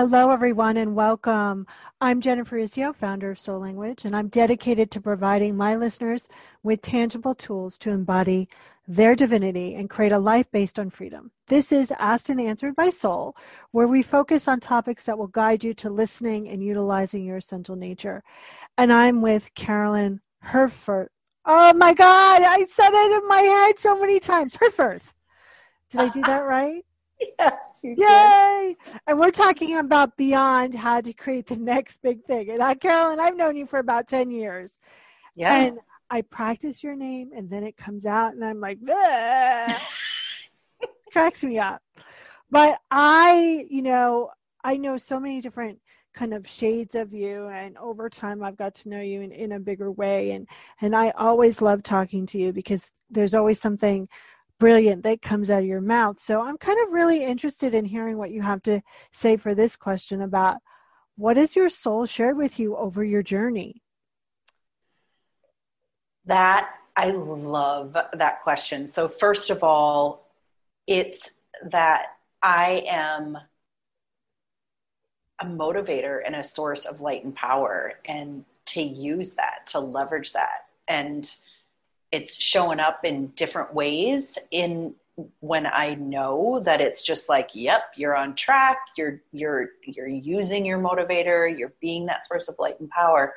Hello, everyone, and welcome. I'm Jennifer Urezzio, founder of Soul Language, and I'm dedicated to providing my listeners with tangible tools to embody their divinity and create a life based on freedom. This is Asked and Answered by Soul, where we focus on topics that will guide you to listening and utilizing your essential nature. And I'm with Carolyn Herfurth. Oh my God, I said it in my head so many times. Herfurth. Did I do that right? Yes, you Yay! Did. And we're talking about beyond how to create the next big thing. And I, Carolyn, I've known you for about 10 years. Yeah. And I practice your name and then it comes out and I'm like, cracks me up. But I, you know, I know so many different kind of shades of you and over time I've got to know you in, in a bigger way and and I always love talking to you because there's always something brilliant that comes out of your mouth. So I'm kind of really interested in hearing what you have to say for this question about what has your soul shared with you over your journey? That I love that question. So first of all, it's that I am a motivator and a source of light and power and to use that, to leverage that. And it's showing up in different ways in when I know that it's just like, yep, you're on track, you're you're you're using your motivator, you're being that source of light and power.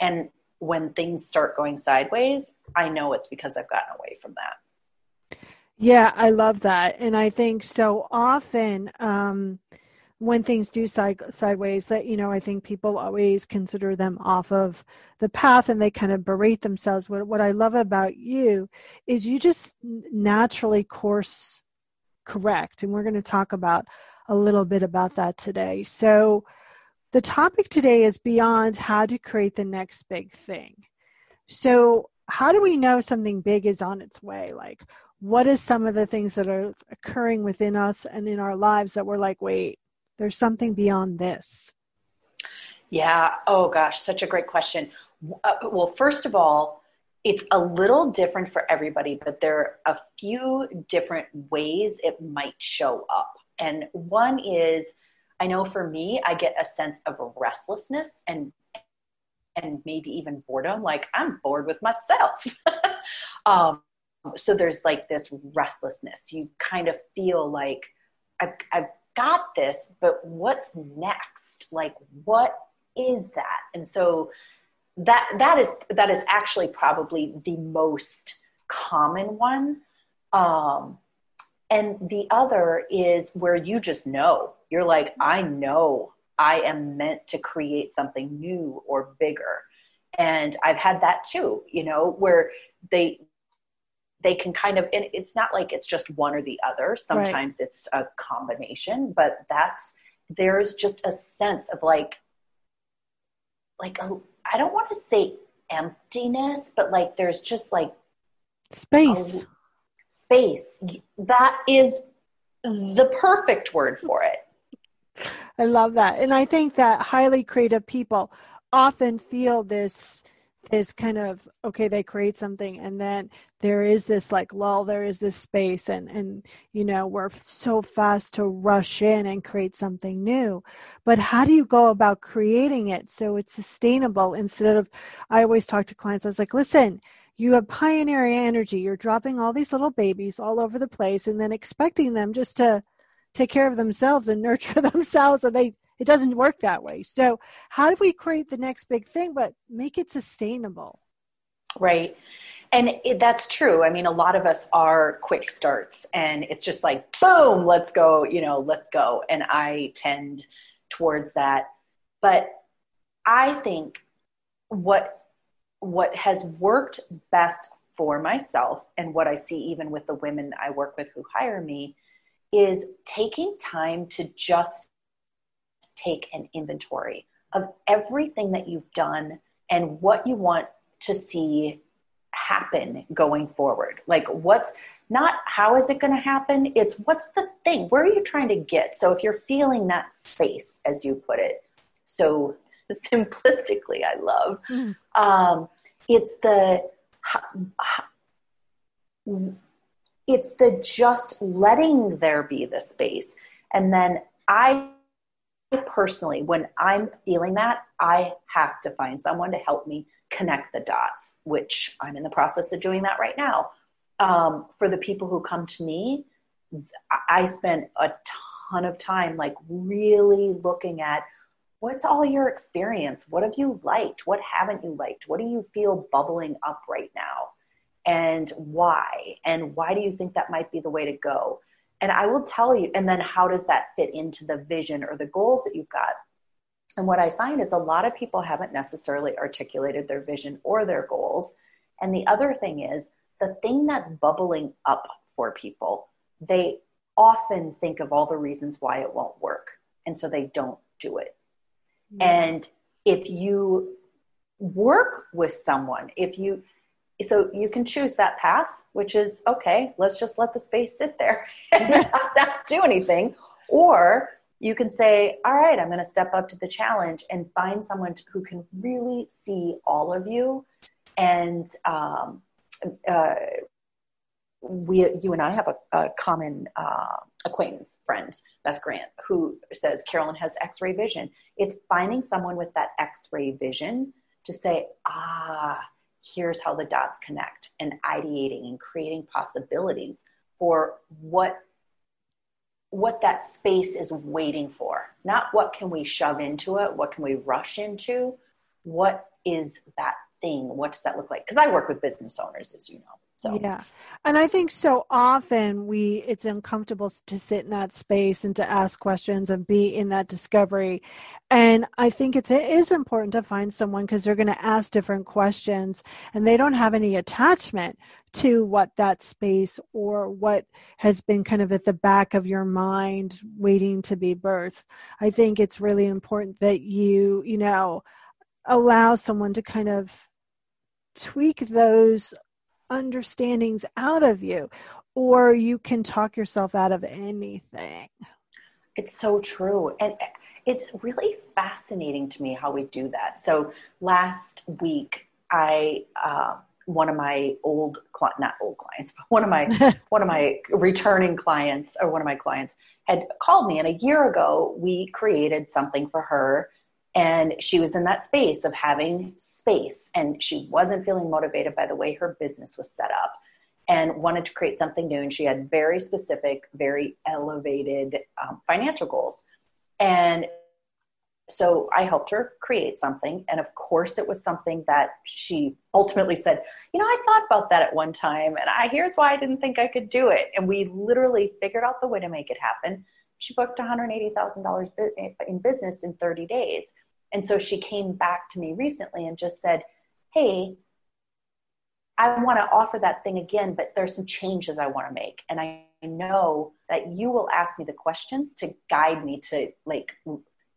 And when things start going sideways, I know it's because I've gotten away from that. Yeah, I love that. And I think so often um when things do side, sideways that you know i think people always consider them off of the path and they kind of berate themselves. What, what i love about you is you just naturally course correct and we're going to talk about a little bit about that today. So the topic today is beyond how to create the next big thing. So how do we know something big is on its way? Like what is some of the things that are occurring within us and in our lives that we're like wait there's something beyond this? Yeah. Oh, gosh, such a great question. Uh, well, first of all, it's a little different for everybody, but there are a few different ways it might show up. And one is, I know for me, I get a sense of restlessness and and maybe even boredom. Like I'm bored with myself. um, so there's like this restlessness. You kind of feel like I've, I've got this, but what's next? Like, what is that? And so that that is that is actually probably the most common one. Um, and the other is where you just know you're like, I know I am meant to create something new or bigger. And I've had that too, you know, where they they can kind of and it's not like it's just one or the other. Sometimes right. it's a combination but that's there's just a sense of like like I i don't want to say emptiness but like there's just like space. space. That is the perfect word for it. I love that. And i think that highly creative people often feel this is kind of okay they create something and then there is this like lull there is this space and and you know we're so fast to rush in and create something new. But how do you go about creating it so it's sustainable? Instead of i always talk to clients i was like listen you have pioneering energy. You're dropping all these little babies all over the place and then expecting them just to take care of themselves and nurture themselves and they it doesn't work that way. So, how do we create the next big thing, but make it sustainable? Right. And it, that's true. I mean, a lot of us are quick starts and it's just like, boom, let's go, you know, let's go. And I tend towards that. But I think what what has worked best for myself and what I see even with the women I work with who hire me is taking time to just take an inventory of everything that you've done and what you want to see happen going forward. Like, what's not how is it going to happen? It's what's the thing? Where are you trying to get? So, if you're feeling that space, as you put it, so simplistically, I love, mm. um, it's the it's the just letting there be the space and then i personally, when I'm feeling that, I have to find someone to help me connect the dots, which I'm in the process of doing that right now. Um, for the people who come to me, I spend a ton of time like really looking at what's all your experience? What have you liked? What haven't you liked? What do you feel bubbling up right now? And why? And why do you think that might be the way to go? And I will tell you, and then how does that fit into the vision or the goals that you've got? And what I find is a lot of people haven't necessarily articulated their vision or their goals. And the other thing is the thing that's bubbling up for people, they often think of all the reasons why it won't work. And so they don't do it. Mm-hmm. And if you work with someone, if you, so you can choose that path, which is okay, let's just let the space sit there and not do anything. Or you can say, all right, I'm going to step up to the challenge and find someone who can really see all of you and um, uh, we, you and I have a, a common uh, acquaintance friend, Beth Grant, who says Carolyn has x ray vision. It's finding someone with that x ray vision to say, ah, here's how the dots connect, and ideating and creating possibilities for what what that space is waiting for. Not what can we shove into it what can we rush into what is that thing what does that look like? Because i work with business owners as you know so. Yeah, and I think so often we it's uncomfortable to sit in that space and to ask questions and be in that discovery, and I think it's it is important to find someone because they're going to ask different questions and they don't have any attachment to what that space or what has been kind of at the back of your mind waiting to be birthed. I think it's really important that you you know allow someone to kind of tweak those understandings out of you, or you can talk yourself out of anything. It's so true. And it's really fascinating to me how we do that. So last week, I, uh, one of my old not old clients but one of my one of my returning clients or one of my clients had called me and a year ago we created something for her and she was in that space of having space and she wasn't feeling motivated by the way her business was set up and wanted to create something new. And she had very specific, very elevated um, financial goals. And so I helped her create something. And of course, it was something that she ultimately said, You know, I thought about that at one time, and I, here's why I didn't think I could do it. And we literally figured out the way to make it happen. She booked $180,000 in business in 30 days. And so she came back to me recently and just said, Hey, I want to offer that thing again, but there's some changes I want to make. And I know that you will ask me the questions to guide me to like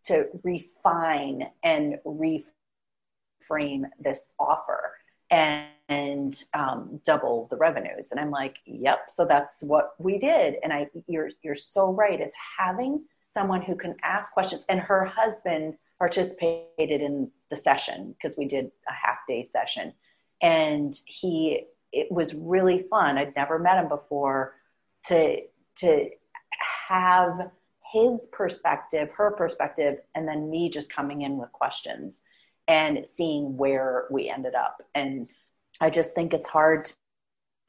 to refine and reframe this offer and, and um, double the revenues. And I'm like, yep. So that's what we did. And I, you're, you're so right. It's having someone who can ask questions and her husband participated in the session because we did a half day session. And he it was really fun. I'd never met him before to to have his perspective her perspective and then me just coming in with questions and seeing where we ended up. And i just think it's hard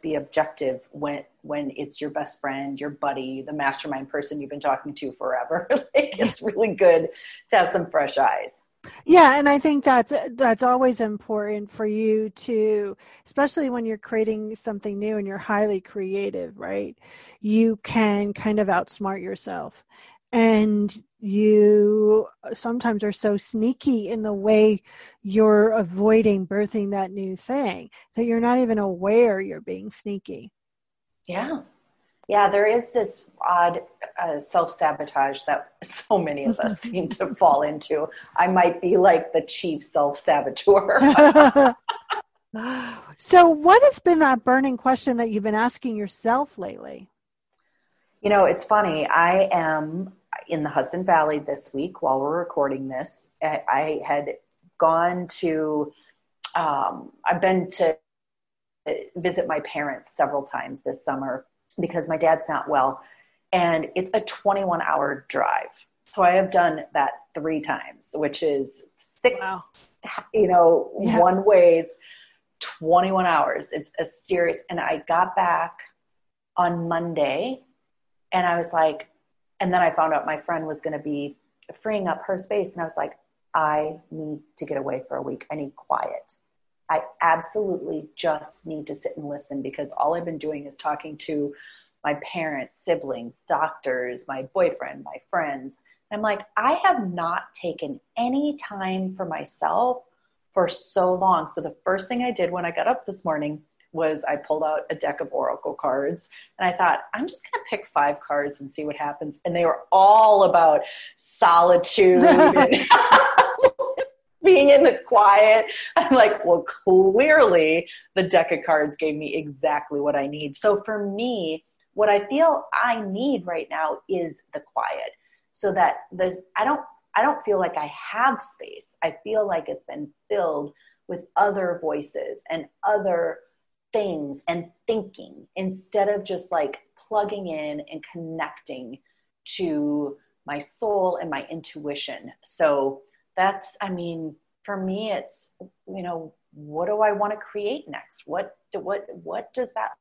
be objective when when it's your best friend, your buddy, the mastermind person you've been talking to forever. like, it's really good to have some fresh eyes. Yeah, and I think that's that's always important for you to especially when you're creating something new and you're highly creative, right? You can kind of outsmart yourself. And you sometimes are so sneaky in the way you're avoiding birthing that new thing that you're not even aware you're being sneaky. Yeah. Yeah, there is this odd uh, self sabotage that so many of us seem to fall into. I might be like the chief self saboteur. so, what has been that burning question that you've been asking yourself lately? You know, it's funny. I am in the Hudson Valley this week while we're recording this. I, I had gone to, um, I've been to visit my parents several times this summer because my dad's not well. And it's a 21 hour drive So I have done that three times, which is six, Wow. you know, Yeah. one ways, 21 hours. It's a serious, and I got back on Monday and I was like, and then I found out my friend was going to be freeing up her space. And I was like, I need to get away for a week. I need quiet. I absolutely just need to sit and listen because all I've been doing is talking to my parents, siblings, doctors, my boyfriend, my friends. And I'm like, I have not taken any time for myself for so long. So the first thing I did when I got up this morning was I pulled out a deck of Oracle cards and I thought, I'm just going to pick five cards and see what happens. And they were all about solitude and being in the quiet. I'm like, well, clearly the deck of cards gave me exactly what I need. So for me, what I feel I need right now is the quiet so that there's, I don't, I don't feel like I have space. I feel like it's been filled with other voices and other things and thinking instead of just like plugging in and connecting to my soul and my intuition. So that's, I mean, for me, it's, you know, what do I want to create next? What, what, what does that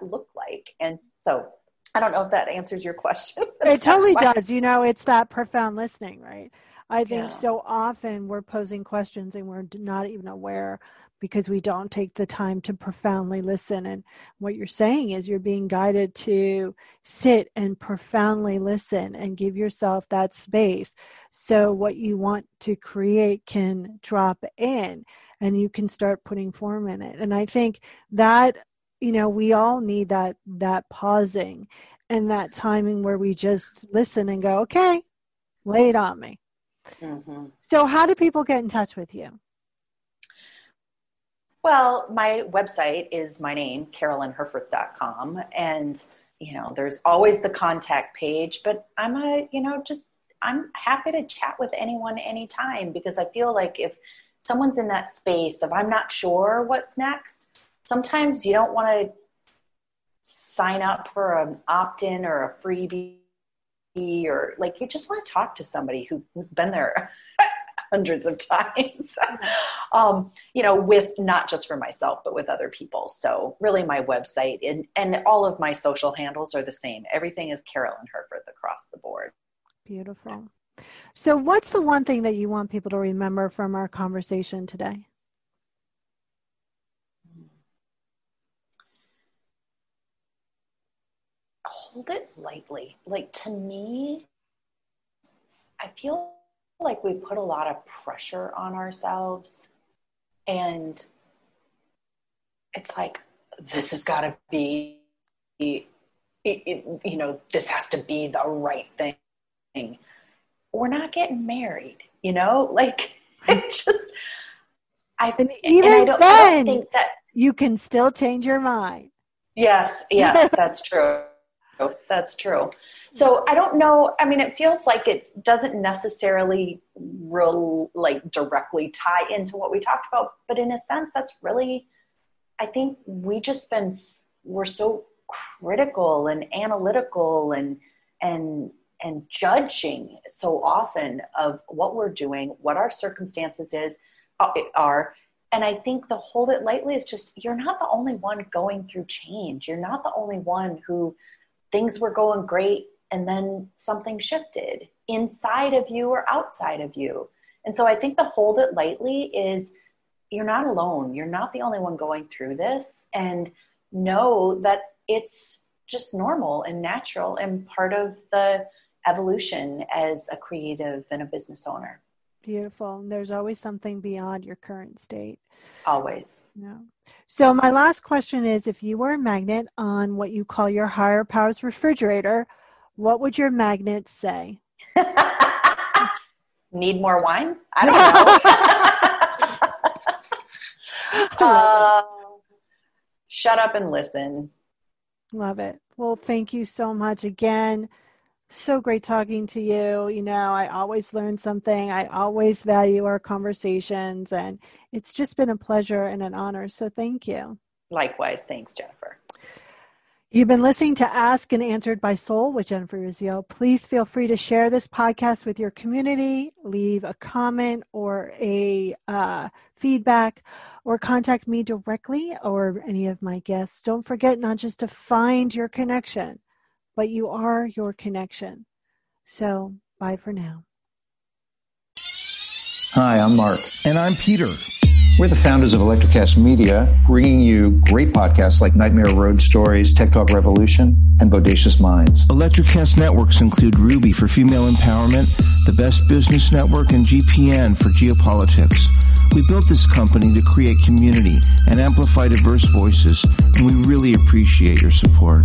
look like? And so I don't know if that answers your question. It totally does. You know, it's that profound listening, right? I think Yeah. so often we're posing questions and we're not even aware because we don't take the time to profoundly listen. And what you're saying is you're being guided to sit and profoundly listen and give yourself that space so what you want to create can drop in and you can start putting form in it. And I think that you know we all need that that pausing and that timing where we just listen and go okay lay it on me Mhm. so how do people get in touch with you Well, my website is my name, carolynherfurth.com. And, you know, there's always the contact page, but I'm a, you know, just, I'm happy to chat with anyone anytime because I feel like if someone's in that space of I'm not sure what's next, sometimes you don't want to sign up for an opt in or a freebie or like you just want to talk to somebody who, who's been there hundreds of times. um, you know, with not just for myself, but with other people. So really my website and, and all of my social handles are the same. Everything is Carolyn Herfurth across the board. beautiful so what's the one thing that you want people to remember from our conversation today Hold it lightly. Like to me, I feel like we put a lot of pressure on ourselves and it's like, this has got to be, it, it, you know, this has to be the right thing. We're not getting married, you know, like it just, I, and and I even don't, I don't think that you can still change your mind Yes, yes, that's true. That's true. So I don't know. I mean, it feels like it doesn't necessarily real like directly tie into what we talked about, but in a sense, that's really. I think we just been we're so critical and analytical and and and judging so often of what we're doing, what our circumstances is uh, are, and I think the hold it lightly is just you're not the only one going through change. You're not the only one who things were going great and then something shifted inside of you or outside of you. And so I think the hold it lightly is you're not alone. You're not the only one going through this. And know that it's just normal and natural and part of the evolution as a creative and a business owner. beautiful and there's always something beyond your current state Always. Yeah. So my last question is if you were a magnet on what you call your higher powers refrigerator, what would your magnet say? Need more wine? I don't know. uh, shut up and listen. Love it. Well, thank you so much again. So great talking to you. You know, I always learn something. I always value our conversations and it's just been a pleasure and an honor. So thank you. Likewise. Thanks, Jennifer. You've been listening to Ask and Answered by Soul with Jennifer Urezzio. Please feel free to share this podcast with your community, leave a comment or a uh, feedback, or contact me directly or any of my guests. Don't forget not just to find your connection, but you are your connection. So, bye for now. Hi, I'm Mark. And I'm Peter. We're the founders of Electrocast Media, bringing you great podcasts like Nightmare Road Stories, Tech Talk Revolution, and Bodacious Minds. Electrocast networks include Ruby for female empowerment, the Best Business Network, and GPN for geopolitics. We built this company to create community and amplify diverse voices, and we really appreciate your support.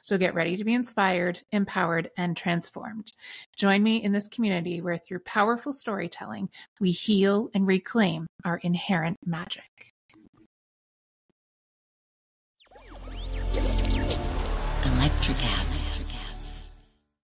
So get ready to be inspired, empowered, and transformed. Join me in this community where through powerful storytelling, we heal and reclaim our inherent magic. Electrocast.